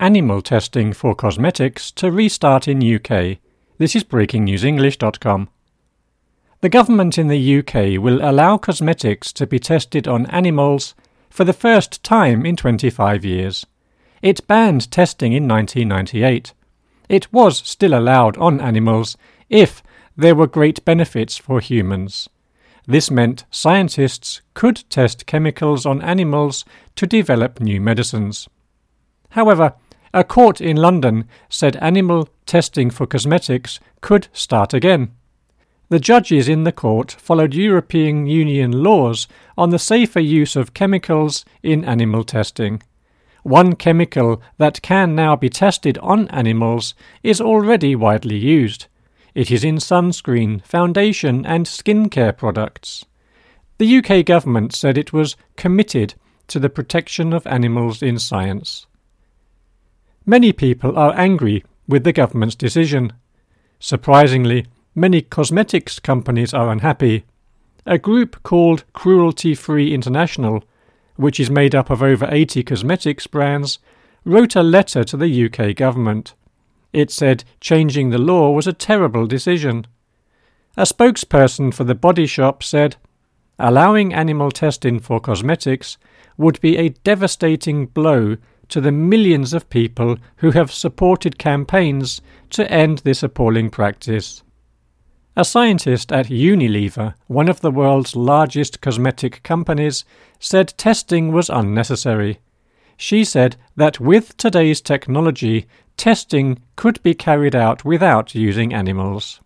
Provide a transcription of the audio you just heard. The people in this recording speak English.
animal testing for cosmetics to restart in UK. This is breakingnewsenglish.com. The government in the UK will allow cosmetics to be tested on animals for the first time in 25 years. It banned testing in 1998. It was still allowed on animals if there were great benefits for humans. This meant scientists could test chemicals on animals to develop new medicines. However, a court in London said animal testing for cosmetics could start again. The judges in the court followed European Union laws on the safer use of chemicals in animal testing. One chemical that can now be tested on animals is already widely used. It is in sunscreen, foundation, and skincare products. The UK government said it was committed to the protection of animals in science. Many people are angry with the government's decision. Surprisingly, many cosmetics companies are unhappy. A group called Cruelty Free International, which is made up of over 80 cosmetics brands, wrote a letter to the UK government. It said changing the law was a terrible decision. A spokesperson for the body shop said, Allowing animal testing for cosmetics would be a devastating blow to the millions of people who have supported campaigns to end this appalling practice. A scientist at Unilever, one of the world's largest cosmetic companies, said testing was unnecessary. She said that with today's technology, testing could be carried out without using animals.